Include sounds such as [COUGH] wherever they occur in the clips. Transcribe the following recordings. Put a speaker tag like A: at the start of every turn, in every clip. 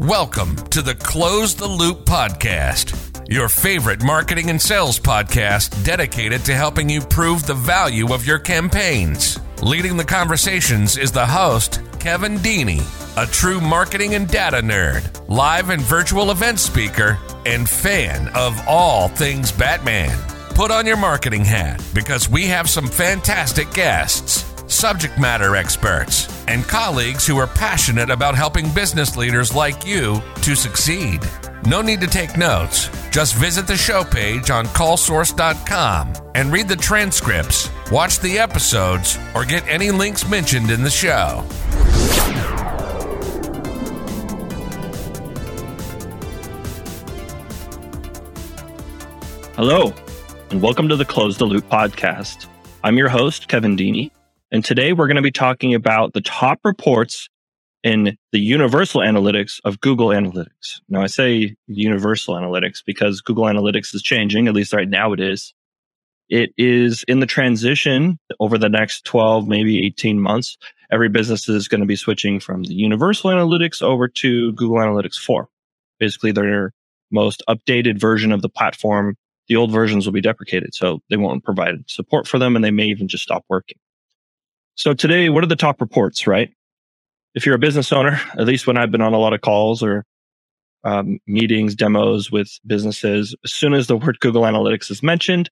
A: Welcome to the Close the Loop podcast, your favorite marketing and sales podcast dedicated to helping you prove the value of your campaigns. Leading the conversations is the host, Kevin Deeney, a true marketing and data nerd, live and virtual event speaker, and fan of all things Batman. Put on your marketing hat because we have some fantastic guests subject matter experts, and colleagues who are passionate about helping business leaders like you to succeed. No need to take notes. Just visit the show page on callsource.com and read the transcripts, watch the episodes, or get any links mentioned in the show.
B: Hello, and welcome to the Close the Loop podcast. I'm your host, Kevin Deeney, and today we're going to be talking about the top reports in the universal analytics of Google Analytics. Now, I say universal analytics because Google Analytics is changing, at least right now it is. It is in the transition over the next 12, maybe 18 months. Every business is going to be switching from the universal analytics over to Google Analytics 4. Basically, their most updated version of the platform. The old versions will be deprecated, so they won't provide support for them and they may even just stop working. So today, what are the top reports, right? If you're a business owner, at least when I've been on a lot of calls or um, meetings, demos with businesses, as soon as the word Google Analytics is mentioned,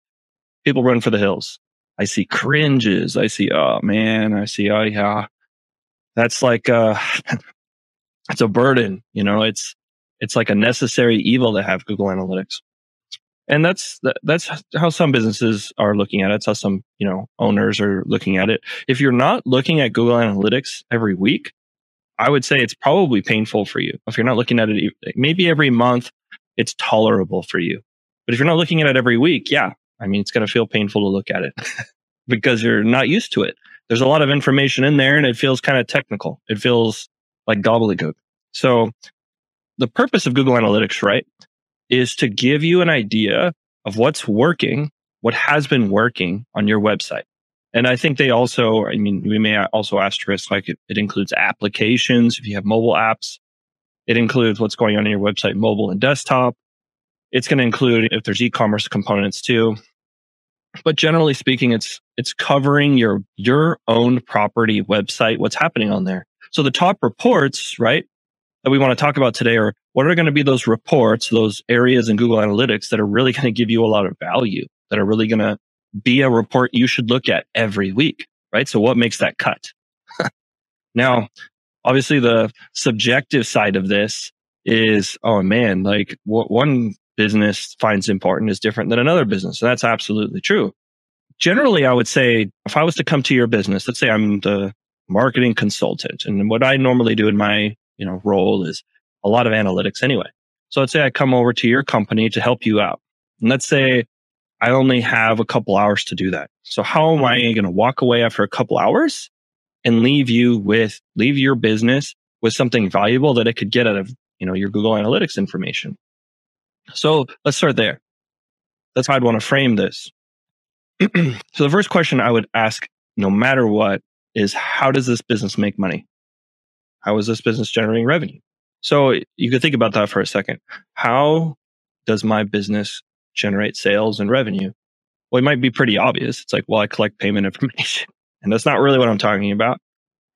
B: people run for the hills. I see cringes. I see, oh man, I see, oh yeah. That's like, uh, [LAUGHS] it's a burden, you know, it's, it's like a necessary evil to have Google Analytics and that's that's how some businesses are looking at it. It's how some you know owners are looking at it. If you're not looking at Google Analytics every week, I would say it's probably painful for you. If you're not looking at it, maybe every month, it's tolerable for you. But if you're not looking at it every week, yeah, I mean, it's going to feel painful to look at it [LAUGHS] because you're not used to it. There's a lot of information in there, and it feels kind of technical. It feels like gobbledygook. So the purpose of Google Analytics, right, is to give you an idea of what's working, what has been working on your website. And I think they also, I mean, we may also asterisk like it, it includes applications. If you have mobile apps, it includes what's going on in your website, mobile and desktop. It's going to include if there's e-commerce components too. But generally speaking, it's, it's covering your, your own property website, what's happening on there. So the top reports, right, that we want to talk about today are what are going to be those reports, those areas in Google Analytics that are really going to give you a lot of value, that are really going to be a report you should look at every week, right? So what makes that cut? [LAUGHS] now, obviously the subjective side of this is, oh man, like what one business finds important is different than another business. And that's absolutely true. Generally, I would say if I was to come to your business, let's say I'm the marketing consultant and what I normally do in my you know, role is a lot of analytics anyway. So let's say I come over to your company to help you out. And let's say I only have a couple hours to do that. So how am I mm-hmm. going to walk away after a couple hours and leave you with, leave your business with something valuable that it could get out of, you know, your Google Analytics information? So let's start there. That's how I'd want to frame this. [CLEARS THROAT] so the first question I would ask, no matter what, is how does this business make money? How is this business generating revenue? So you could think about that for a second. How does my business generate sales and revenue? Well, it might be pretty obvious. It's like, well, I collect payment [LAUGHS] information. And that's not really what I'm talking about.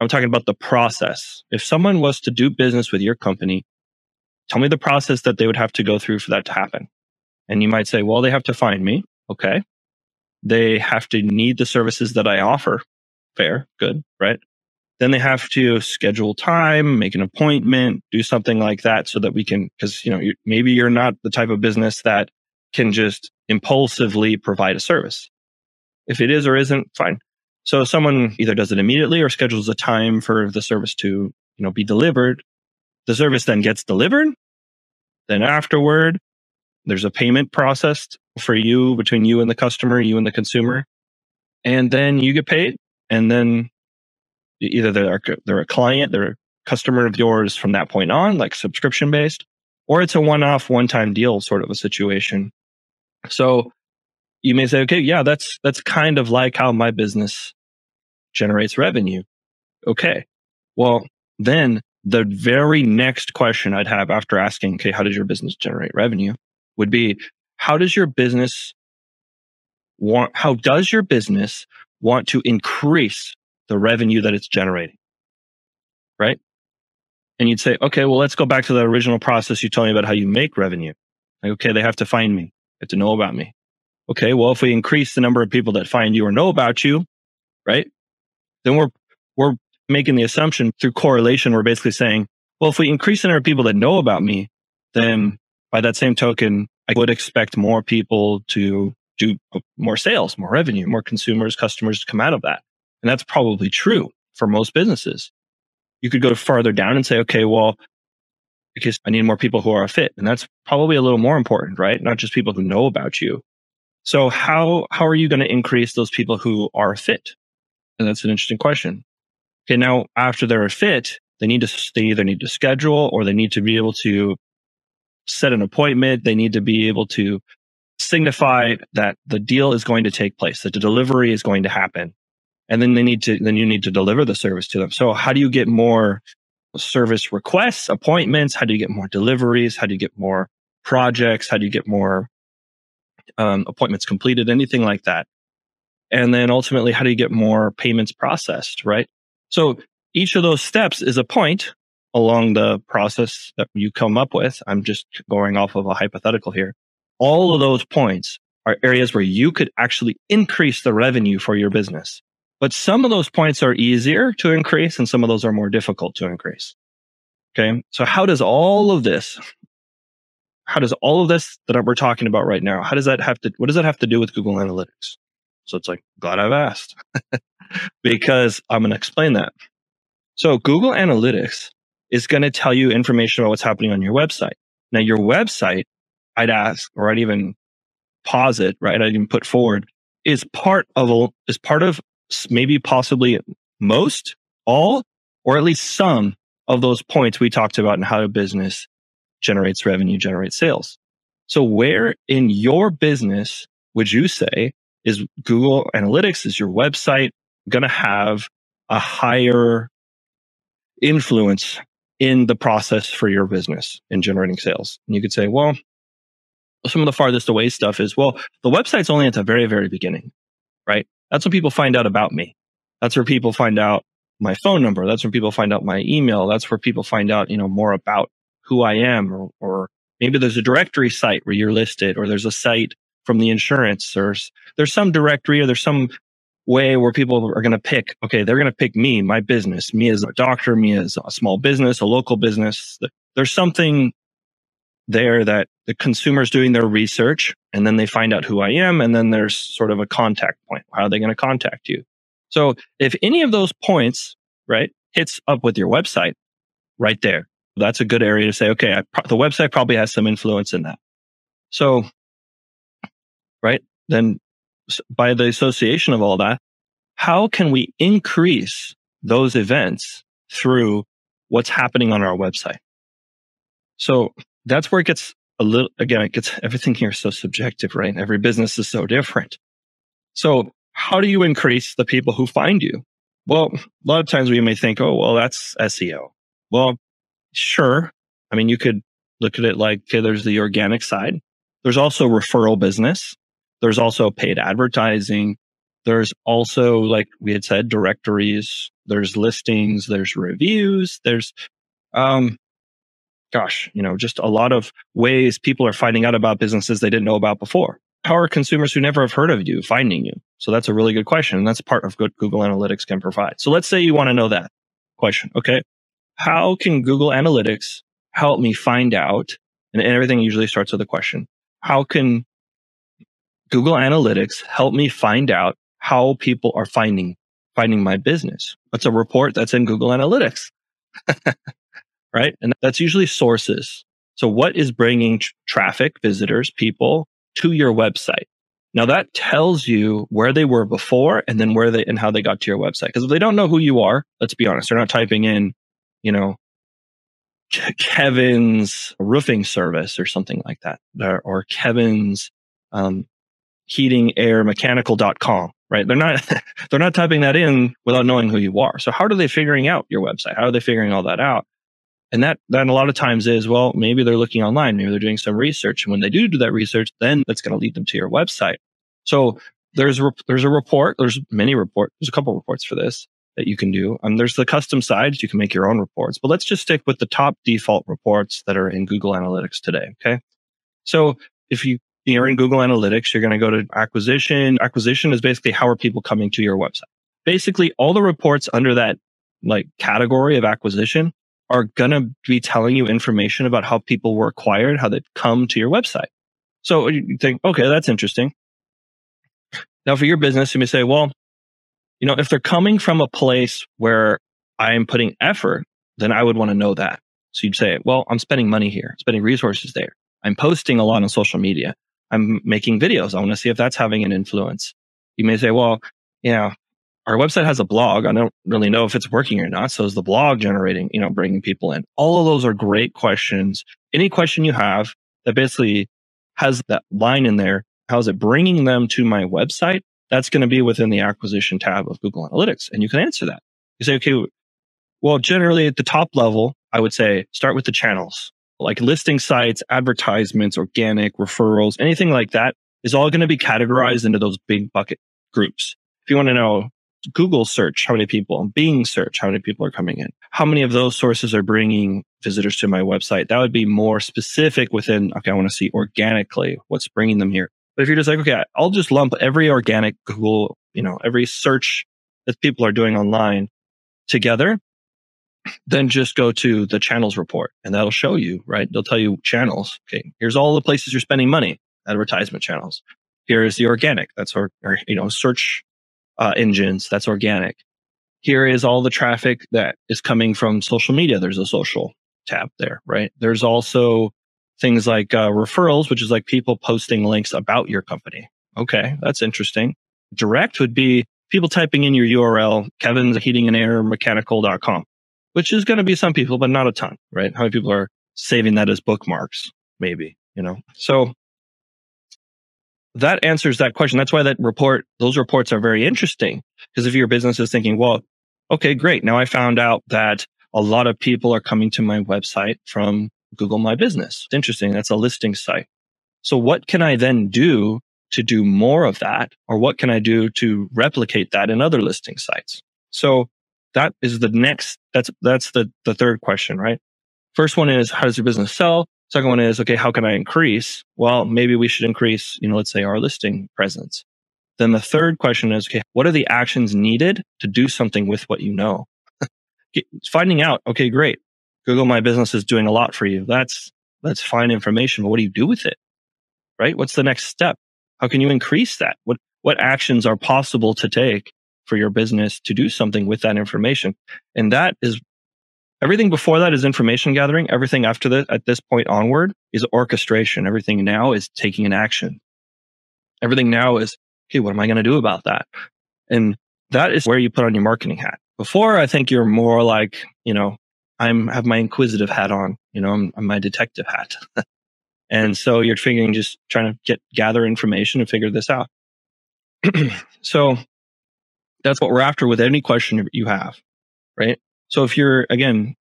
B: I'm talking about the process. If someone was to do business with your company, tell me the process that they would have to go through for that to happen. And you might say, well, they have to find me. Okay. They have to need the services that I offer. Fair. Good. Right. Then they have to schedule time, make an appointment, do something like that so that we can, cause, you know, you, maybe you're not the type of business that can just impulsively provide a service. If it is or isn't, fine. So someone either does it immediately or schedules a time for the service to, you know, be delivered. The service then gets delivered. Then afterward, there's a payment processed for you between you and the customer, you and the consumer. And then you get paid. And then either they're, they're a client, they're a customer of yours from that point on, like subscription based, or it's a one off, one time deal sort of a situation. So you may say, okay, yeah, that's, that's kind of like how my business generates revenue. Okay. Well, then the very next question I'd have after asking, okay, how does your business generate revenue would be, how does your business want, how does your business want to increase the revenue that it's generating? Right. And you'd say, okay, well, let's go back to the original process you told me about how you make revenue. Like, okay, they have to find me, they have to know about me. Okay, well, if we increase the number of people that find you or know about you, right, then we're we're making the assumption through correlation. We're basically saying, well, if we increase the number of people that know about me, then by that same token, I would expect more people to do uh, more sales, more revenue, more consumers, customers to come out of that. And that's probably true for most businesses. You could go farther down and say, okay, well, because I need more people who are a fit. And that's probably a little more important, right? Not just people who know about you. So how, how are you going to increase those people who are a fit? And that's an interesting question. Okay. Now, after they're a fit, they need to, they either need to schedule or they need to be able to set an appointment. They need to be able to signify that the deal is going to take place, that the delivery is going to happen. And then they need to, then you need to deliver the service to them. So how do you get more service requests, appointments? How do you get more deliveries? How do you get more projects? How do you get more um, appointments completed? Anything like that. And then ultimately, how do you get more payments processed? Right. So each of those steps is a point along the process that you come up with. I'm just going off of a hypothetical here. All of those points are areas where you could actually increase the revenue for your business. But some of those points are easier to increase and some of those are more difficult to increase. Okay. So how does all of this, how does all of this that we're talking about right now, how does that have to, what does that have to do with Google Analytics? So it's like, glad I've asked [LAUGHS] because I'm going to explain that. So Google Analytics is going to tell you information about what's happening on your website. Now, your website, I'd ask, or I'd even pause it, right? I'd even put forward is part of a, is part of maybe possibly most, all, or at least some of those points we talked about in how a business generates revenue, generates sales. So where in your business would you say is Google Analytics, is your website going to have a higher influence in the process for your business in generating sales? And you could say, well, some of the farthest away stuff is, well, the website's only at the very, very beginning, right? That's when people find out about me. That's where people find out my phone number. That's when people find out my email. That's where people find out, you know, more about who I am or, or maybe there's a directory site where you're listed or there's a site from the insurance or there's some directory or there's some way where people are going to pick, okay, they're going to pick me, my business, me as a doctor, me as a small business, a local business. There's something there that the consumer's doing their research and then they find out who I am. And then there's sort of a contact point. How are they going to contact you? So if any of those points, right, hits up with your website right there, that's a good area to say, okay, I, the website probably has some influence in that. So, right, then by the association of all that, how can we increase those events through what's happening on our website? So that's where it gets a little, again, it gets everything here so subjective, right? Every business is so different. So how do you increase the people who find you? Well, a lot of times we may think, oh, well, that's SEO. Well, sure. I mean, you could look at it like, okay, there's the organic side. There's also referral business. There's also paid advertising. There's also, like we had said, directories. There's listings. There's reviews. There's, um, gosh, you know, just a lot of ways people are finding out about businesses they didn't know about before. How are consumers who never have heard of you finding you? So that's a really good question. And that's part of what Google Analytics can provide. So let's say you want to know that question. Okay. How can Google Analytics help me find out? And everything usually starts with a question. How can Google Analytics help me find out how people are finding finding my business? That's a report that's in Google Analytics. [LAUGHS] right? And that's usually sources. So what is bringing tr- traffic, visitors, people to your website? Now that tells you where they were before and then where they and how they got to your website. Because if they don't know who you are, let's be honest, they're not typing in, you know, Kevin's roofing service or something like that, or, or Kevin's um, heating air mechanical.com, right? They're not, [LAUGHS] they're not typing that in without knowing who you are. So how are they figuring out your website? How are they figuring all that out? And that, that a lot of times is, well, maybe they're looking online, maybe they're doing some research. And when they do do that research, then that's going to lead them to your website. So there's a, there's a report. There's many reports. There's a couple reports for this that you can do. Um, there's the custom sides. You can make your own reports, but let's just stick with the top default reports that are in Google Analytics today. Okay. So if you, you're in Google Analytics, you're going to go to acquisition. Acquisition is basically how are people coming to your website? Basically all the reports under that like category of acquisition are going to be telling you information about how people were acquired, how they come to your website. So uh, you think, okay, that's interesting. Now for your business, you may say, well, you know, if they're coming from a place where I am putting effort, then I would want to know that. So you'd say, well, I'm spending money here, spending resources there. I'm posting a lot on social media. I'm making videos. I want to see if that's having an influence. You may say, well, you know, our website has a blog. I don't really know if it's working or not. So is the blog generating, you know, bringing people in? All of those are great questions. Any question you have that basically has that line in there, how is it bringing them to my website? That's going to be within the acquisition tab of Google Analytics. And you can answer that. You say, okay, well, generally at the top level, I would say start with the channels like listing sites, advertisements, organic referrals, anything like that is all going to be categorized into those big bucket groups. If you want to know Google search, how many people, Bing search, how many people are coming in, how many of those sources are bringing visitors to my website, that would be more specific within, okay, I want to see organically what's bringing them here. But if you're just like, okay, I'll just lump every organic Google, you know, every search that people are doing online together, then just go to the channels report and that'll show you, right? They'll tell you channels. Okay. Here's all the places you're spending money, advertisement channels. Here's the organic. That's our, or, you know, search uh, engines. That's organic. Here is all the traffic that is coming from social media. There's a social tab there, right? There's also things like uh, referrals, which is like people posting links about your company. Okay, that's interesting. Direct would be people typing in your URL, Kevin's heating and air mechanical.com, which is going to be some people, but not a ton, right? How many people are saving that as bookmarks? Maybe, you know? So that answers that question. That's why that report, those reports are very interesting. Because if your business is thinking, well, okay, great. Now I found out that a lot of people are coming to my website from Google My Business. It's interesting. That's a listing site. So what can I then do to do more of that? Or what can I do to replicate that in other listing sites? So that is the next, that's, that's the, the third question, right? First one is how does your business sell? Second one is, okay, how can I increase? Well, maybe we should increase, you know, let's say our listing presence. Then the third question is, okay, what are the actions needed to do something with what you know? [LAUGHS] Finding out, okay, great. Google My Business is doing a lot for you. That's, that's fine information, but what do you do with it? Right? What's the next step? How can you increase that? What, what actions are possible to take for your business to do something with that information? And that is Everything before that is information gathering. Everything after that, at this point onward, is orchestration. Everything now is taking an action. Everything now is, okay, what am I going to do about that? And that is where you put on your marketing hat. Before, I think you're more like, you know, I'm have my inquisitive hat on, you know, I'm, I'm my detective hat. [LAUGHS] and so you're figuring just trying to get gather information and figure this out. [CLEARS THROAT] so that's what we're after with any question you have, right? So if you're, again,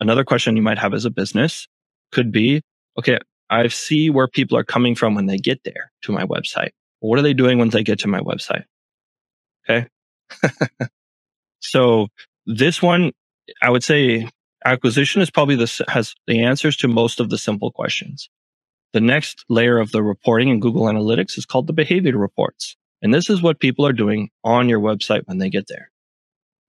B: another question you might have as a business could be, okay, I see where people are coming from when they get there to my website. What are they doing once they get to my website? Okay. [LAUGHS] so this one, I would say acquisition is probably the, has the answers to most of the simple questions. The next layer of the reporting in Google Analytics is called the behavior reports. And this is what people are doing on your website when they get there.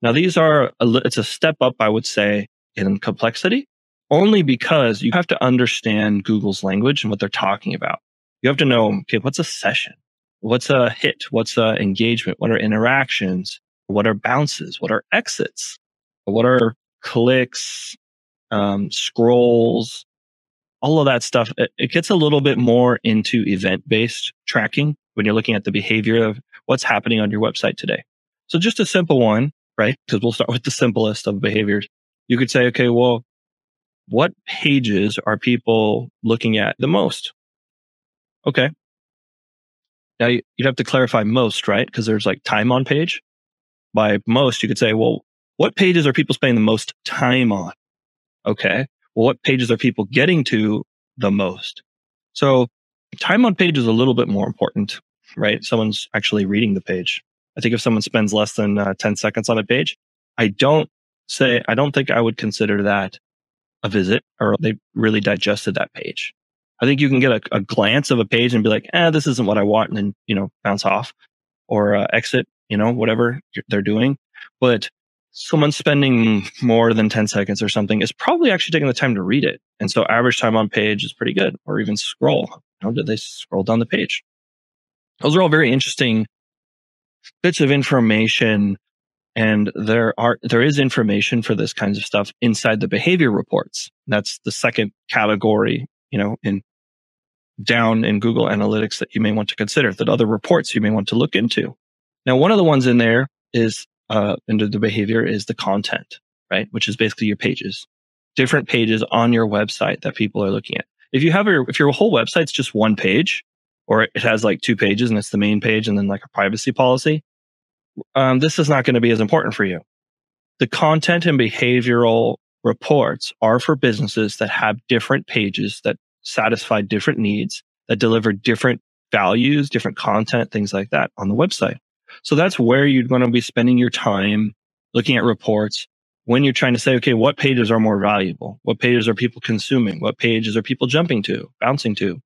B: Now, these are, a, it's a step up, I would say, in complexity, only because you have to understand Google's language and what they're talking about. You have to know, okay, what's a session? What's a hit? What's a engagement? What are interactions? What are bounces? What are exits? What are clicks, um, scrolls, all of that stuff. It, it gets a little bit more into event based tracking when you're looking at the behavior of what's happening on your website today. So just a simple one right? Because we'll start with the simplest of behaviors. You could say, okay, well, what pages are people looking at the most? Okay. Now you'd have to clarify most, right? Because there's like time on page. By most, you could say, well, what pages are people spending the most time on? Okay. well, what pages are people getting to the most? So time on page is a little bit more important, right? Someone's actually reading the page. I think if someone spends less than uh, 10 seconds on a page, I don't say, I don't think I would consider that a visit or they really digested that page. I think you can get a, a glance of a page and be like, eh, this isn't what I want. And then, you know, bounce off or uh, exit, you know, whatever they're doing. But someone spending more than 10 seconds or something is probably actually taking the time to read it. And so average time on page is pretty good or even scroll. How did they scroll down the page? Those are all very interesting bits of information. And there are, there is information for this kinds of stuff inside the behavior reports. That's the second category, you know, in down in Google Analytics that you may want to consider, that other reports you may want to look into. Now, one of the ones in there is uh, into the behavior is the content, right? Which is basically your pages, different pages on your website that people are looking at. If you have your, if your whole website's just one page or it has like two pages and it's the main page and then like a privacy policy, um, this is not going to be as important for you. The content and behavioral reports are for businesses that have different pages that satisfy different needs, that deliver different values, different content, things like that on the website. So that's where you're going to be spending your time looking at reports when you're trying to say, okay, what pages are more valuable? What pages are people consuming? What pages are people jumping to, bouncing to?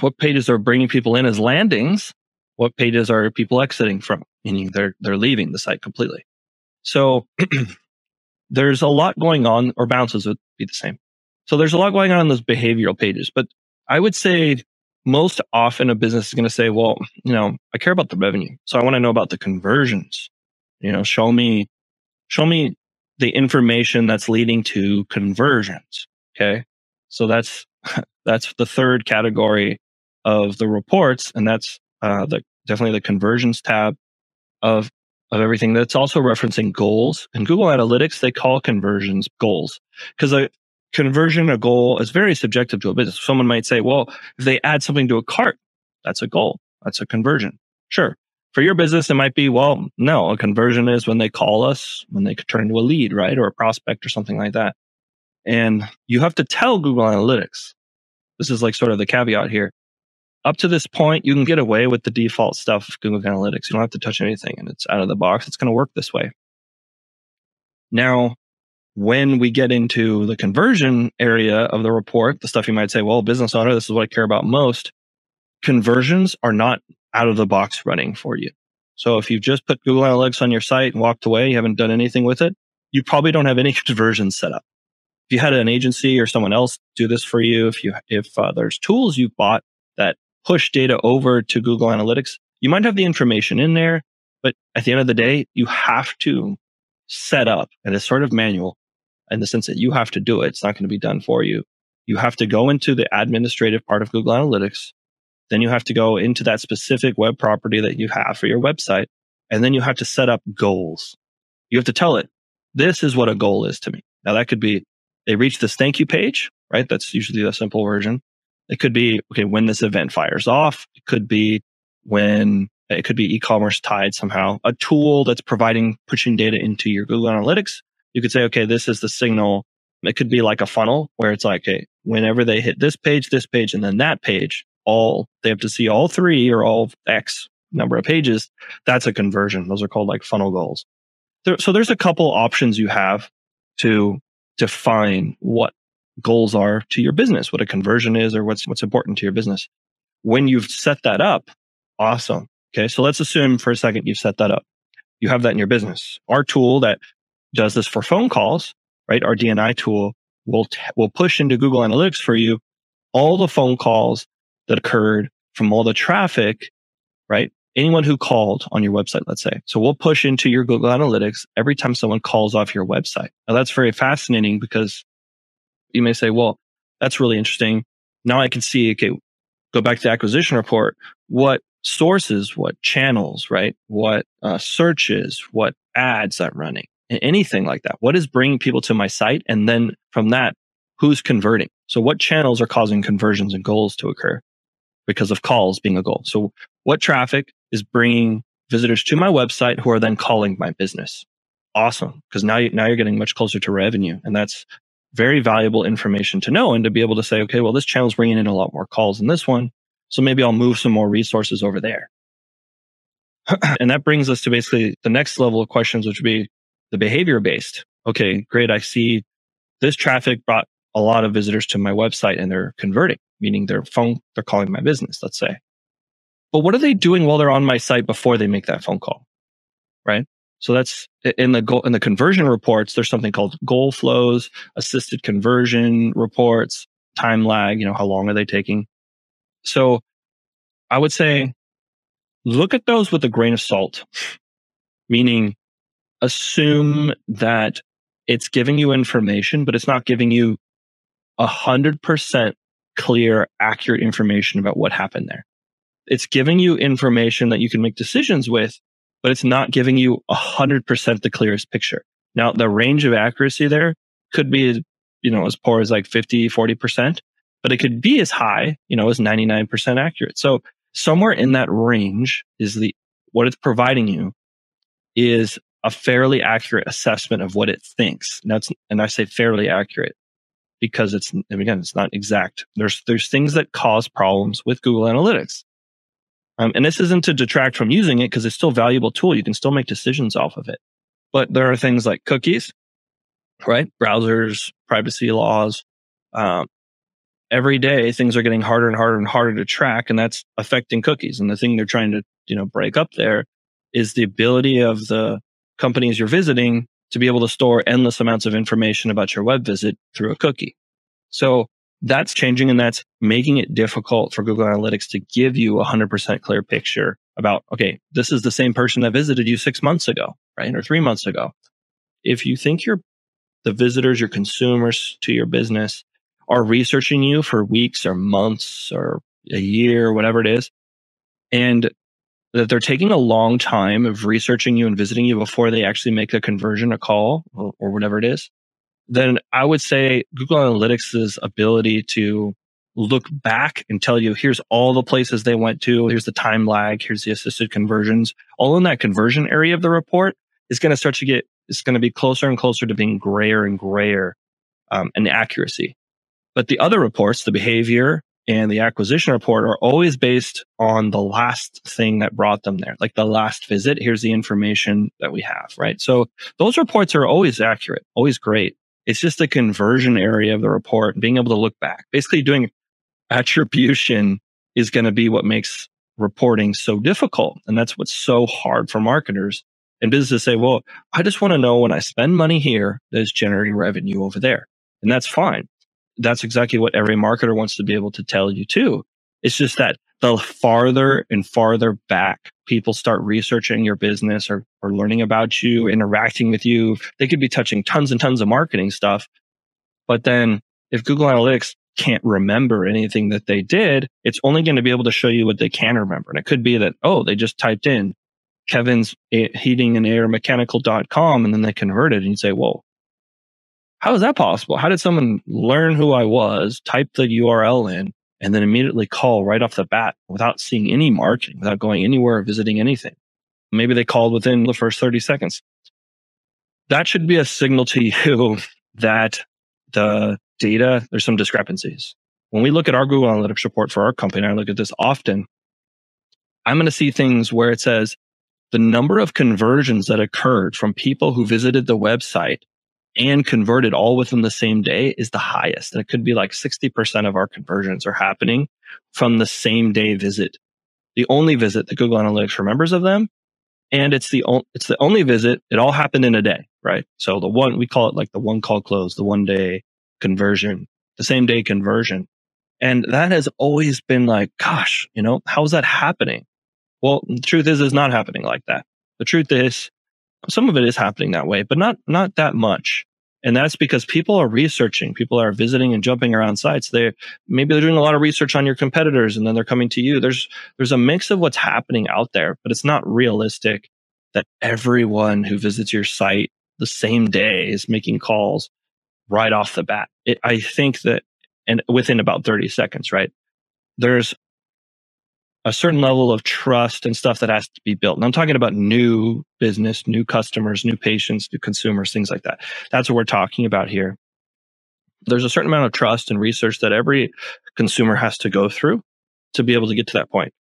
B: What pages are bringing people in as landings? What pages are people exiting from? Meaning they're, they're leaving the site completely. So [CLEARS THROAT] there's a lot going on or bounces would be the same. So there's a lot going on in those behavioral pages, but I would say most often a business is going to say, well, you know, I care about the revenue. So I want to know about the conversions. You know, show me, show me the information that's leading to conversions. Okay. So that's, [LAUGHS] that's the third category of the reports. And that's, uh, the, definitely the conversions tab of, of everything that's also referencing goals In Google Analytics. They call conversions goals because a conversion, a goal is very subjective to a business. Someone might say, well, if they add something to a cart, that's a goal. That's a conversion. Sure. For your business, it might be, well, no, a conversion is when they call us, when they turn into a lead, right? Or a prospect or something like that. And you have to tell Google Analytics. This is like sort of the caveat here. Up to this point, you can get away with the default stuff of Google Analytics. You don't have to touch anything and it's out of the box. It's going to work this way. Now, when we get into the conversion area of the report, the stuff you might say, well, business owner, this is what I care about most. Conversions are not out of the box running for you. So if you've just put Google Analytics on your site and walked away, you haven't done anything with it, you probably don't have any [LAUGHS] conversions set up. If you had an agency or someone else do this for you, if you, if uh, there's tools you've bought that push data over to Google Analytics, you might have the information in there, but at the end of the day, you have to set up and it's sort of manual in the sense that you have to do it. It's not going to be done for you. You have to go into the administrative part of Google Analytics. Then you have to go into that specific web property that you have for your website. And then you have to set up goals. You have to tell it, this is what a goal is to me. Now that could be they reach this thank you page, right? That's usually the simple version. It could be, okay, when this event fires off. It could be when it could be e-commerce tied somehow, a tool that's providing pushing data into your Google Analytics you could say, okay, this is the signal. It could be like a funnel where it's like, okay, whenever they hit this page, this page, and then that page, all they have to see all three or all X number of pages. That's a conversion. Those are called like funnel goals. So there's a couple options you have to define what goals are to your business, what a conversion is or what's, what's important to your business. When you've set that up, awesome. Okay. So let's assume for a second you've set that up. You have that in your business. Our tool that does this for phone calls, right? Our DNI tool will, t- will push into Google Analytics for you all the phone calls that occurred from all the traffic, right? Anyone who called on your website, let's say. So we'll push into your Google Analytics every time someone calls off your website. Now that's very fascinating because you may say, well, that's really interesting. Now I can see, okay, go back to the acquisition report. What sources, what channels, right? What uh, searches, what ads I'm running anything like that. What is bringing people to my site? And then from that, who's converting? So what channels are causing conversions and goals to occur because of calls being a goal? So what traffic is bringing visitors to my website who are then calling my business? Awesome. Because now, you, now you're getting much closer to revenue. And that's very valuable information to know and to be able to say, okay, well, this channel is bringing in a lot more calls than this one. So maybe I'll move some more resources over there. [CLEARS THROAT] and that brings us to basically the next level of questions, which would be the behavior based. Okay, great. I see this traffic brought a lot of visitors to my website and they're converting, meaning their phone, they're calling my business, let's say. But what are they doing while they're on my site before they make that phone call? Right. So that's in the goal, in the conversion reports, there's something called goal flows, assisted conversion reports, time lag, you know, how long are they taking? So I would say look at those with a grain of salt, meaning assume that it's giving you information, but it's not giving you a hundred percent clear, accurate information about what happened there. It's giving you information that you can make decisions with, but it's not giving you a hundred percent the clearest picture. Now, the range of accuracy there could be, you know, as poor as like 50, 40%, but it could be as high, you know, as 99% accurate. So somewhere in that range is the, what it's providing you is a fairly accurate assessment of what it thinks. Now it's, and I say fairly accurate because it's, again, it's not exact. There's, there's things that cause problems with Google Analytics. Um, and this isn't to detract from using it because it's still valuable tool. You can still make decisions off of it. But there are things like cookies, right? Browsers, privacy laws. Um, every day things are getting harder and harder and harder to track, and that's affecting cookies. And the thing they're trying to, you know, break up there is the ability of the companies you're visiting to be able to store endless amounts of information about your web visit through a cookie. So that's changing and that's making it difficult for Google Analytics to give you a 100% clear picture about, okay, this is the same person that visited you six months ago, right? Or three months ago. If you think you're the visitors, your consumers to your business are researching you for weeks or months or a year, whatever it is, and that they're taking a long time of researching you and visiting you before they actually make a conversion, a call, or, or whatever it is, then I would say Google Analytics' ability to look back and tell you, here's all the places they went to. Here's the time lag. Here's the assisted conversions. All in that conversion area of the report is going to start to get, it's going to be closer and closer to being grayer and grayer um, in accuracy. But the other reports, the behavior and the acquisition report are always based on the last thing that brought them there, like the last visit. Here's the information that we have, right? So those reports are always accurate, always great. It's just a conversion area of the report, being able to look back. Basically, doing attribution is going to be what makes reporting so difficult. And that's what's so hard for marketers and businesses say, well, I just want to know when I spend money here that is generating revenue over there. And that's fine. That's exactly what every marketer wants to be able to tell you too. It's just that the farther and farther back people start researching your business or, or learning about you, interacting with you, they could be touching tons and tons of marketing stuff. But then if Google Analytics can't remember anything that they did, it's only going to be able to show you what they can remember. And it could be that, oh, they just typed in Kevin's heating and air mechanical.com and then they converted and you say, whoa, how is that possible? How did someone learn who I was, type the URL in, and then immediately call right off the bat without seeing any marketing, without going anywhere or visiting anything. Maybe they called within the first 30 seconds. That should be a signal to [LAUGHS] you that the data, there's some discrepancies. When we look at our Google Analytics report for our company, I look at this often, I'm going to see things where it says the number of conversions that occurred from people who visited the website and converted all within the same day is the highest. And it could be like 60% of our conversions are happening from the same day visit. The only visit that Google Analytics remembers of them. And it's the, o- it's the only visit. It all happened in a day, right? So the one, we call it like the one call close, the one day conversion, the same day conversion. And that has always been like, gosh, you know, how is that happening? Well, the truth is, it's not happening like that. The truth is some of it is happening that way, but not, not that much. And that's because people are researching, people are visiting and jumping around sites. They maybe they're doing a lot of research on your competitors and then they're coming to you. There's, there's a mix of what's happening out there, but it's not realistic that everyone who visits your site the same day is making calls right off the bat. It, I think that, and within about 30 seconds, right? There's a certain level of trust and stuff that has to be built. And I'm talking about new business, new customers, new patients, new consumers, things like that. That's what we're talking about here. there's a certain amount of trust and research that every consumer has to go through to be able to get to that point.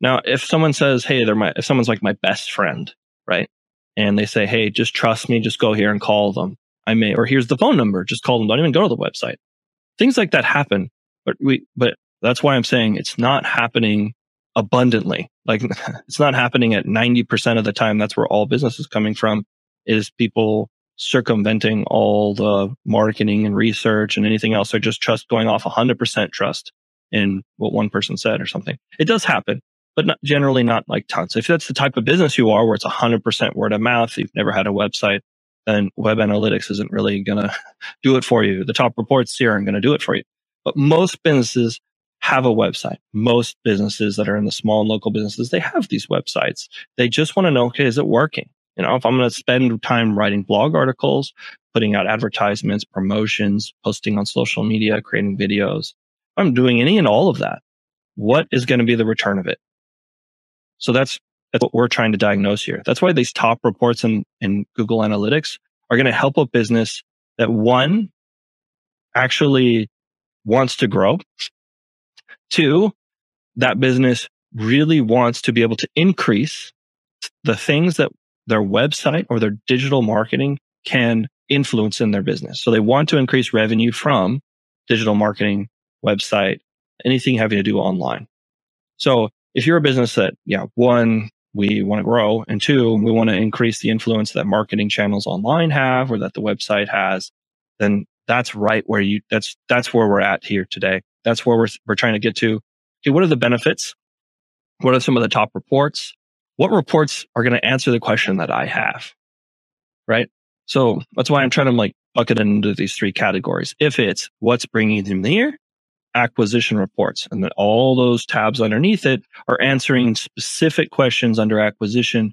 B: Now, if someone says, Hey, they're my, if someone's like my best friend, right? And they say, Hey, just trust me, just go here and call them. I may, or here's the phone number, just call them. Don't even go to the website. Things like that happen. But we, but that's why I'm saying it's not happening abundantly. Like [LAUGHS] it's not happening at 90% of the time. That's where all business is coming from is people circumventing all the marketing and research and anything else. They're just trust going off 100% trust in what one person said or something. It does happen, but not, generally not like tons. If that's the type of business you are where it's 100% word of mouth, you've never had a website, then web analytics isn't really going [LAUGHS] to do it for you. The top reports here aren't going to do it for you. But most businesses have a website. Most businesses that are in the small and local businesses, they have these websites. They just want to know, okay, is it working? You know, if I'm going to spend time writing blog articles, putting out advertisements, promotions, posting on social media, creating videos, I'm doing any and all of that. What is going to be the return of it? So that's, that's what we're trying to diagnose here. That's why these top reports in, in Google Analytics are going to help a business that one actually wants to grow Two, that business really wants to be able to increase the things that their website or their digital marketing can influence in their business. So they want to increase revenue from digital marketing, website, anything having to do online. So if you're a business that, yeah, one, we want to grow and two, we want to increase the influence that marketing channels online have or that the website has, then that's right where you, that's, that's where we're at here today. That's where we're, we're trying to get to. Okay, what are the benefits? What are some of the top reports? What reports are going to answer the question that I have? Right. So that's why I'm trying to like bucket it into these three categories. If it's what's bringing them near, acquisition reports, and then all those tabs underneath it are answering specific questions under acquisition.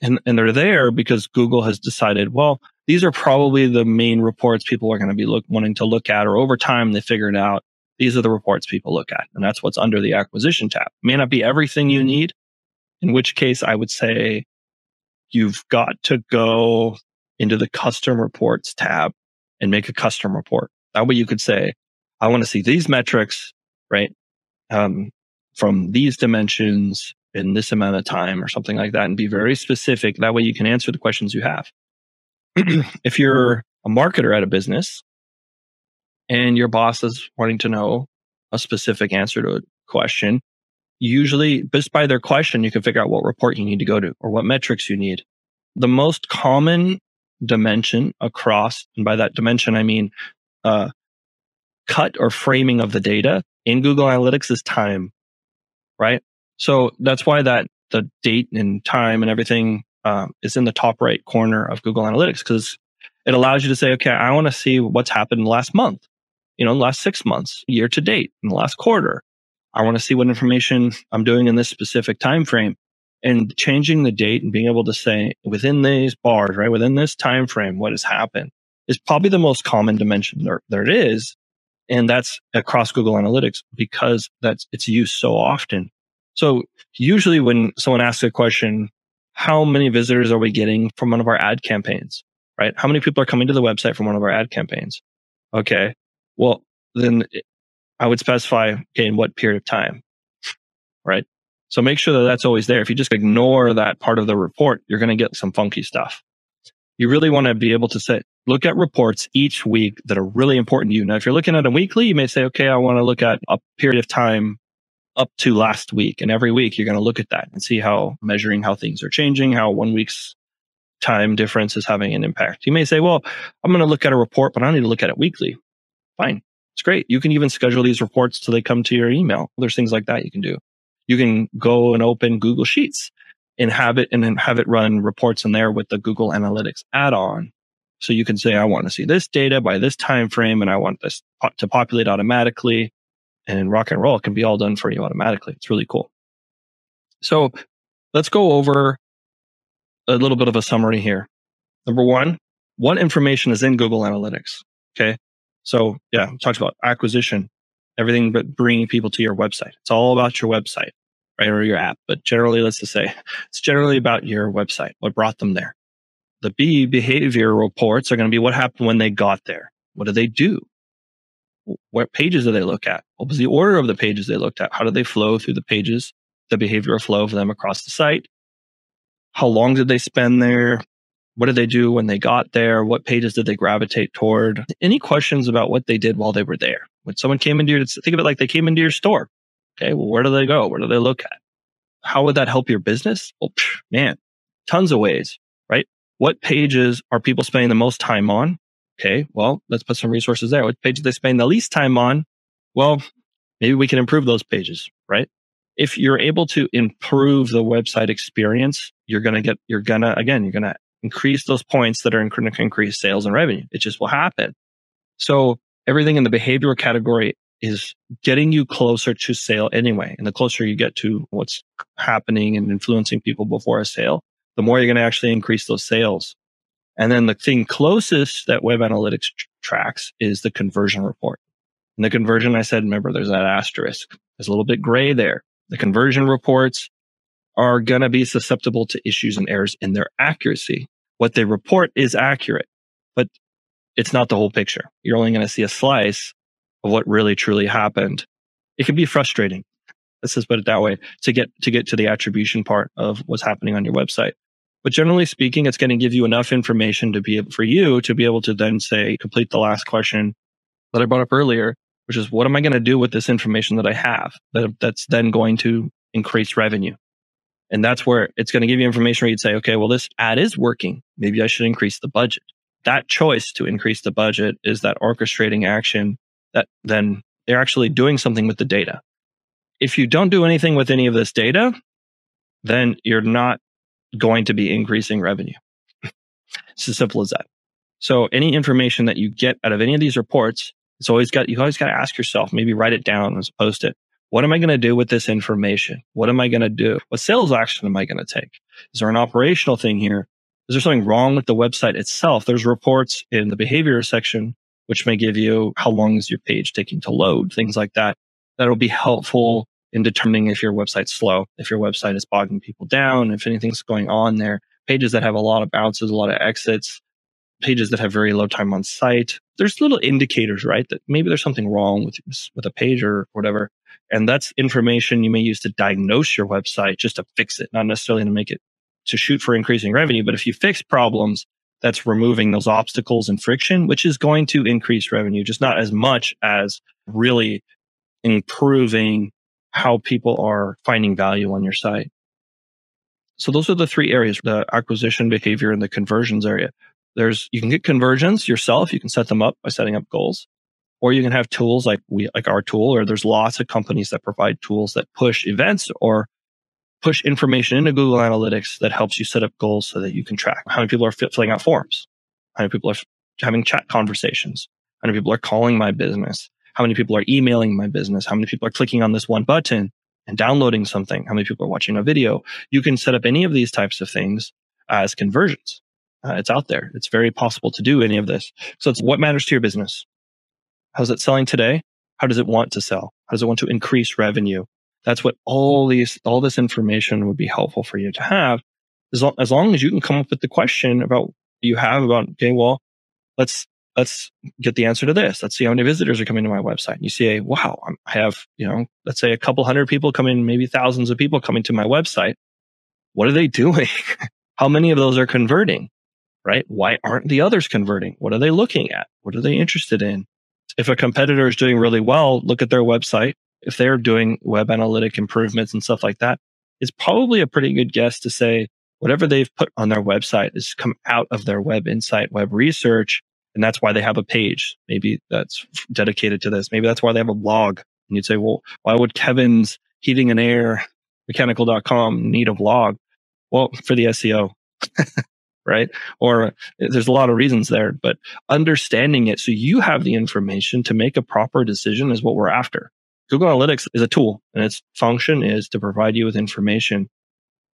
B: And, and they're there because Google has decided, well, these are probably the main reports people are going to be look, wanting to look at, or over time they figured out these are the reports people look at. And that's what's under the acquisition tab. May not be everything you need, in which case I would say you've got to go into the custom reports tab and make a custom report. That way you could say, I want to see these metrics, right? Um, from these dimensions in this amount of time or something like that and be very specific. That way you can answer the questions you have. [CLEARS THROAT] if you're a marketer at a business, and your boss is wanting to know a specific answer to a question, usually just by their question, you can figure out what report you need to go to or what metrics you need. The most common dimension across, and by that dimension, I mean, uh, cut or framing of the data in Google Analytics is time, right? So that's why that the date and time and everything um, is in the top right corner of Google Analytics because it allows you to say, okay, I want to see what's happened last month you know, last six months, year to date, in the last quarter. I want to see what information I'm doing in this specific time frame and changing the date and being able to say within these bars, right, within this time frame, what has happened is probably the most common dimension there, there is. And that's across Google Analytics because that's it's used so often. So usually when someone asks a question, how many visitors are we getting from one of our ad campaigns? Right? How many people are coming to the website from one of our ad campaigns? Okay. Well, then eh, I would specify, okay, in what period of time, right? So make sure that that's always there. If you just ignore that part of the report, you're going to get some funky stuff. You really want to be able to say, look at reports each week that are really important to you. Now, if you're looking at a weekly, you may say, okay, I want to look at a period of time up to last week. And every week you're going to look at that and see how measuring how things are changing, how one week's time difference is having an impact. You may say, well, I'm going to look at a report, but I need to look at it weekly. Fine. It's great. You can even schedule these reports till they come to your email. There's things like that you can do. You can go and open Google Sheets and have it and then have it run reports in there with the Google Analytics add-on. So you can say, I want to see this data by this time frame and I want this to populate automatically and rock and roll. Can be all done for you automatically. It's really cool. So let's go over a little bit of a summary here. Number one, what information is in Google Analytics? Okay. So yeah, talked about acquisition, everything but bringing people to your website. It's all about your website, right? Or your app. But generally, let's just say it's generally about your website. What brought them there? The B behavior reports are going to be what happened when they got there. What did they do? what pages do they look at? What was the order of the pages they looked at? How did they flow through the pages? The behavioral flow of them across the site? How long did they spend there? What did they do when they got there? What pages did they gravitate toward? Any questions about what they did while they were there? When someone came into your, think of it like they came into your store. Okay. Well, where do they go? Where do they look at? How would that help your business? Psh, man, tons of ways, right? What pages are people spending the most time on? Okay. Well, let's put some resources there. What pages they spend the least time on? Well, maybe we can improve those pages, right? If you're able to improve the website experience, you're going to get, you're going to, again, you're going to increase those points that are going to increase sales and revenue. It just will happen. So everything in the behavioral category is getting you closer to sale anyway. And the closer you get to what's happening and influencing people before a sale, the more you're going to actually increase those sales. And then the thing closest that web analytics tr- tracks is the conversion report. And the conversion, I said, remember, there's that asterisk. There's a little bit gray there. The conversion reports are going to be susceptible to issues and errors in their accuracy. What they report is accurate, but it's not the whole picture. You're only going to see a slice of what really truly happened. It can be frustrating. Let's just put it that way to get, to get to the attribution part of what's happening on your website. But generally speaking, it's going to give you enough information to be able, for you to be able to then say, complete the last question that I brought up earlier, which is what am I going to do with this information that I have that, that's then going to increase revenue? And that's where it's going to give you information where you'd say, okay, well, this ad is working. Maybe I should increase the budget. That choice to increase the budget is that orchestrating action that then they're actually doing something with the data. If you don't do anything with any of this data, then you're not going to be increasing revenue. [LAUGHS] it's as simple as that. So any information that you get out of any of these reports, it's always got, you always got to ask yourself, maybe write it down as a post it. What am I going to do with this information? What am I going to do? What sales action am I going to take? Is there an operational thing here? Is there something wrong with the website itself? There's reports in the behavior section, which may give you how long is your page taking to load, things like that. That'll be helpful in determining if your website's slow, if your website is bogging people down, if anything's going on there. Pages that have a lot of bounces, a lot of exits, pages that have very low time on site. There's little indicators, right? That maybe there's something wrong with, with a page or whatever. And that's information you may use to diagnose your website just to fix it, not necessarily to make it to shoot for increasing revenue. But if you fix problems, that's removing those obstacles and friction, which is going to increase revenue, just not as much as really improving how people are finding value on your site. So those are the three areas, the acquisition behavior and the conversions area. There's, you can get conversions yourself. You can set them up by setting up goals or you can have tools like we, like our tool, or there's lots of companies that provide tools that push events or push information into Google Analytics that helps you set up goals so that you can track how many people are filling out forms, how many people are having chat conversations, how many people are calling my business, how many people are emailing my business? How many people are clicking on this one button and downloading something? How many people are watching a video? You can set up any of these types of things as conversions. Uh, it's out there. It's very possible to do any of this. So it's what matters to your business. How's it selling today? How does it want to sell? How does it want to increase revenue? That's what all these, all this information would be helpful for you to have as long, as long as you can come up with the question about you have about, okay, well, let's let's get the answer to this. Let's see how many visitors are coming to my website. And you see, wow, I have, you know, let's say a couple hundred people coming, maybe thousands of people coming to my website. What are they [LAUGHS] doing? how many of those are converting? Right? Why aren't the others converting? What are they looking at? What are they interested in? If a competitor is doing really well, look at their website. If they're doing web analytic improvements and stuff like that, it's probably a pretty good guess to say whatever they've put on their website has come out of their web insight, web research, and that's why they have a page. Maybe that's dedicated to this. Maybe that's why they have a blog. And you'd say, well, why would Kevin's heating and air mechanical.com need a blog? Well, for the SEO. [LAUGHS] right? Or uh, there's a lot of reasons there, but understanding it so you have the information to make a proper decision is what we're after. Google Analytics is a tool and its function is to provide you with information.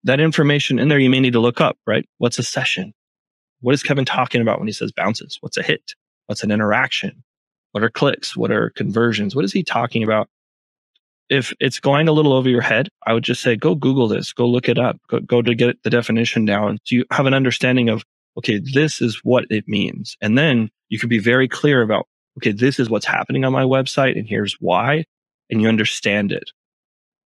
B: That information in there you may need to look up, right? What's a session? What is Kevin talking about when he says bounces? What's a hit? What's an interaction? What are clicks? What are conversions? What is he talking about? If it's going a little over your head, I would just say, go Google this, go look it up, go, go to get the definition down. So you have an understanding of, okay, this is what it means. And then you can be very clear about okay, this is what's happening on my website and here's why, and you understand it.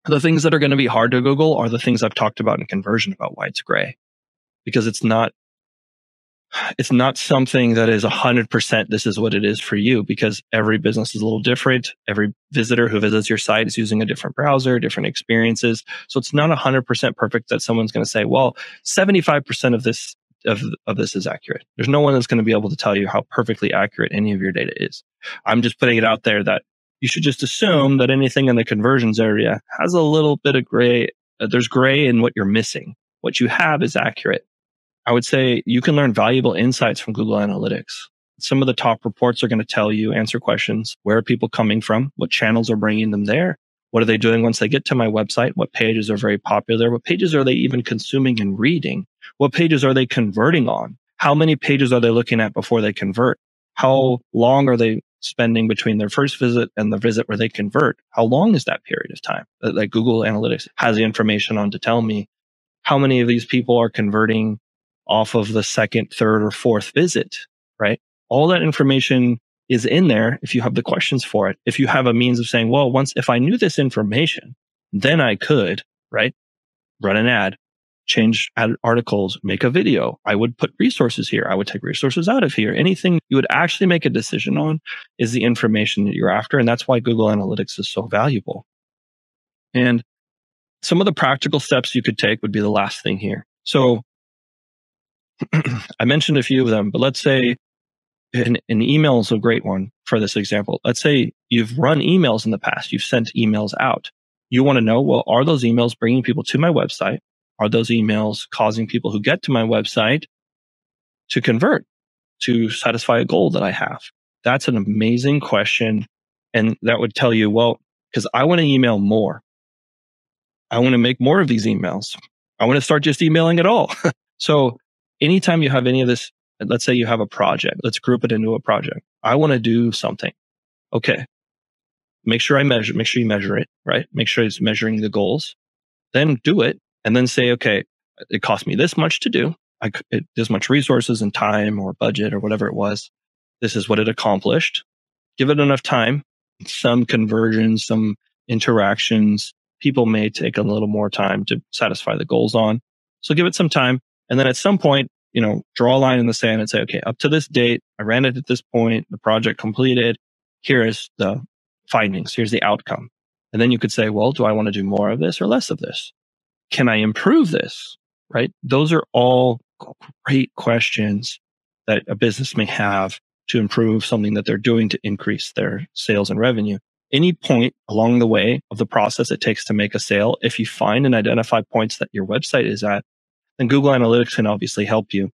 B: The things that are going to be hard to Google are the things I've talked about in conversion about why it's gray because it's not it's not something that is 100% this is what it is for you because every business is a little different. Every visitor who visits your site is using a different browser, different experiences. So it's not 100% perfect that someone's going to say, well, 75% of this of, of this is accurate. There's no one that's going to be able to tell you how perfectly accurate any of your data is. I'm just putting it out there that you should just assume that anything in the conversions area has a little bit of gray. Uh, there's gray in what you're missing. What you have is accurate. I would say you can learn valuable insights from Google Analytics. Some of the top reports are going to tell you, answer questions. Where are people coming from? What channels are bringing them there? What are they doing once they get to my website? What pages are very popular? What pages are they even consuming and reading? What pages are they converting on? How many pages are they looking at before they convert? How long are they spending between their first visit and the visit where they convert? How long is that period of time that Google Analytics has the information on to tell me how many of these people are converting off of the second, third, or fourth visit, right? All that information is in there if you have the questions for it. If you have a means of saying, well, once, if I knew this information, then I could, right? Run an ad, change ad articles, make a video. I would put resources here. I would take resources out of here. Anything you would actually make a decision on is the information that you're after. And that's why Google Analytics is so valuable. And some of the practical steps you could take would be the last thing here. So [CLEARS THROAT] I mentioned a few of them, but let's say an, an email is a great one for this example. Let's say you've run emails in the past, you've sent emails out. You want to know, well, are those emails bringing people to my website? Are those emails causing people who get to my website to convert, to satisfy a goal that I have? That's an amazing question. And that would tell you, well, because I want to email more. I want to make more of these emails. I want to start just emailing at all. [LAUGHS] so anytime you have any of this, let's say you have a project, let's group it into a project. I want to do something. Okay. Make sure I measure, make sure you measure it, right? Make sure it's measuring the goals. Then do it and then say, okay, it cost me this much to do. I, it, this much resources and time or budget or whatever it was. This is what it accomplished. Give it enough time, some conversions, some interactions. People may take a little more time to satisfy the goals on. So give it some time and then at some point, you know, draw a line in the sand and say, okay, up to this date, I ran it at this point, the project completed. Here is the findings. Here's the outcome. And then you could say, well, do I want to do more of this or less of this? Can I improve this? Right? Those are all great questions that a business may have to improve something that they're doing to increase their sales and revenue. Any point along the way of the process it takes to make a sale, if you find and identify points that your website is at then Google Analytics can obviously help you.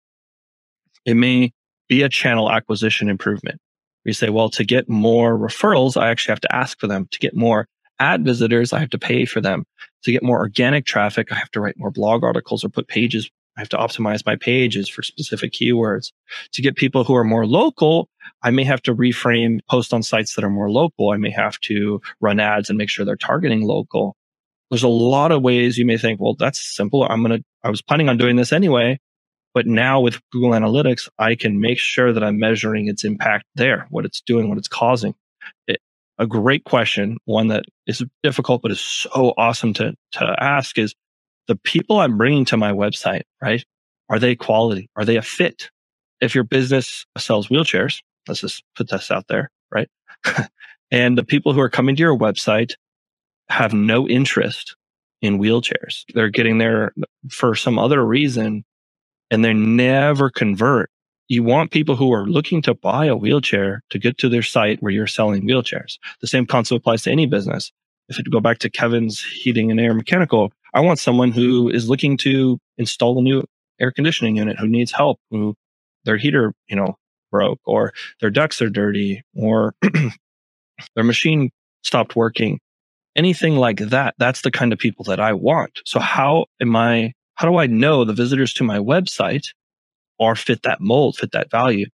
B: It may be a channel acquisition improvement. We say, well, to get more referrals, I actually have to ask for them. To get more ad visitors, I have to pay for them. To get more organic traffic, I have to write more blog articles or put pages. I have to optimize my pages for specific keywords. To get people who are more local, I may have to reframe post on sites that are more local. I may have to run ads and make sure they're targeting local. There's a lot of ways you may think, well, that's simple. I'm going to, I was planning on doing this anyway. But now with Google Analytics, I can make sure that I'm measuring its impact there, what it's doing, what it's causing. It, a great question, one that is difficult, but is so awesome to, to ask is the people I'm bringing to my website, right? Are they quality? Are they a fit? If your business sells wheelchairs, let's just put this out there, right? [LAUGHS] and the people who are coming to your website have no interest in wheelchairs. They're getting there for some other reason and they never convert. You want people who are looking to buy a wheelchair to get to their site where you're selling wheelchairs. The same concept applies to any business. If you go back to Kevin's heating and air mechanical, I want someone who is looking to install a new air conditioning unit, who needs help, who their heater, you know, broke or their ducts are dirty or [CLEARS THROAT] their machine stopped working anything like that, that's the kind of people that I want. So how am I, how do I know the visitors to my website are fit that mold, fit that value?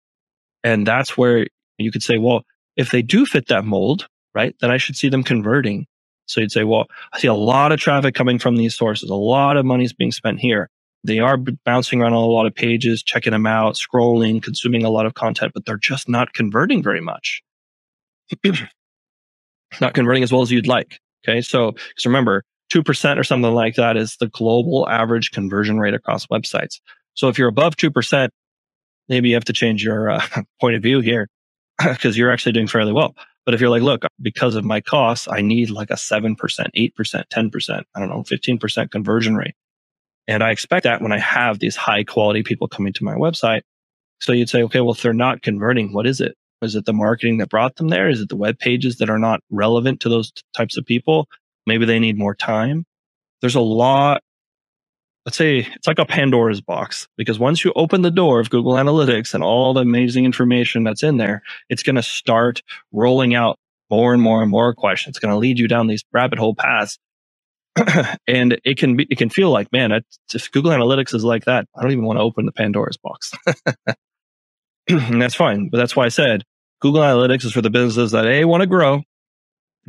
B: And that's where you could say, well, if they do fit that mold, right, then I should see them converting. So you'd say, well, I see a lot of traffic coming from these sources. A lot of money is being spent here. They are bouncing around on a lot of pages, checking them out, scrolling, consuming a lot of content, but they're just not converting very much. [CLEARS THROAT] not converting as well as you'd like. Okay. So just remember 2% or something like that is the global average conversion rate across websites. So if you're above 2%, maybe you have to change your uh, [LAUGHS] point of view here [LAUGHS] because you're actually doing fairly well. But if you're like, look, because of my costs, I need like a 7%, 8%, 10%, I don't know, 15% conversion rate. And I expect that when I have these high quality people coming to my website. So you'd say, okay, well, if they're not converting, what is it? Is it the marketing that brought them there? Is it the web pages that are not relevant to those t- types of people? Maybe they need more time. There's a lot. Let's say it's like a Pandora's box because once you open the door of Google Analytics and all the amazing information that's in there, it's going to start rolling out more and more and more questions. It's going to lead you down these rabbit hole paths. [CLEARS THROAT] and it can be, it can feel like, man, if Google Analytics is like that, I don't even want to open the Pandora's box. [LAUGHS] [CLEARS THROAT] and that's fine. But that's why I said Google Analytics is for the businesses that A, want to grow,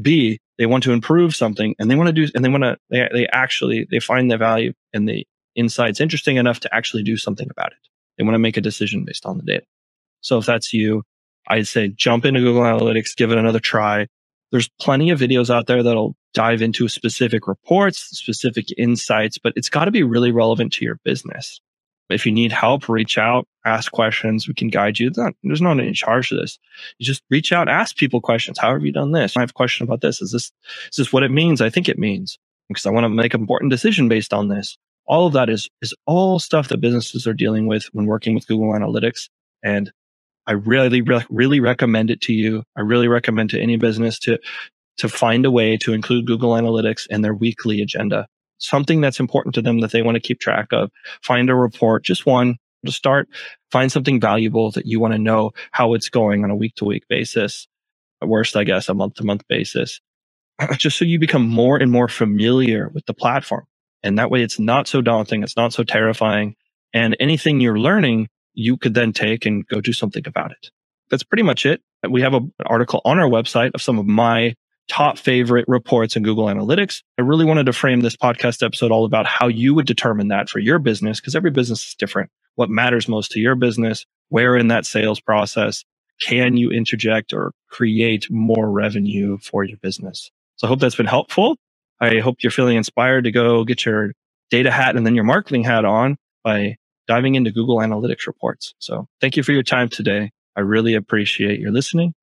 B: B, they want to improve something, and they want to do, and they want to, they, they actually, they find the value and the insights interesting enough to actually do something about it. They want to make a decision based on the data. So if that's you, I'd say jump into Google Analytics, give it another try. There's plenty of videos out there that'll dive into specific reports, specific insights, but it's got to be really relevant to your business. If you need help, reach out, ask questions. We can guide you. There's no any charge to this. You just reach out, ask people questions. How have you done this? I have a question about this. Is this, is this what it means? I think it means because I want to make an important decision based on this. All of that is, is all stuff that businesses are dealing with when working with Google Analytics. And I really, really recommend it to you. I really recommend to any business to, to find a way to include Google Analytics in their weekly agenda something that's important to them that they want to keep track of. Find a report, just one to start. Find something valuable that you want to know how it's going on a week to week basis. Worst, I guess, a month to month basis. [CLEARS THROAT] Just so you become more and more familiar with the platform. And that way it's not so daunting. It's not so terrifying. And anything you're learning, you could then take and go do something about it. That's pretty much it. We have a, an article on our website of some of my top favorite reports in Google Analytics. I really wanted to frame this podcast episode all about how you would determine that for your business because every business is different. What matters most to your business? Where in that sales process can you interject or create more revenue for your business? So I hope that's been helpful. I hope you're feeling inspired to go get your data hat and then your marketing hat on by diving into Google Analytics reports. So thank you for your time today. I really appreciate your listening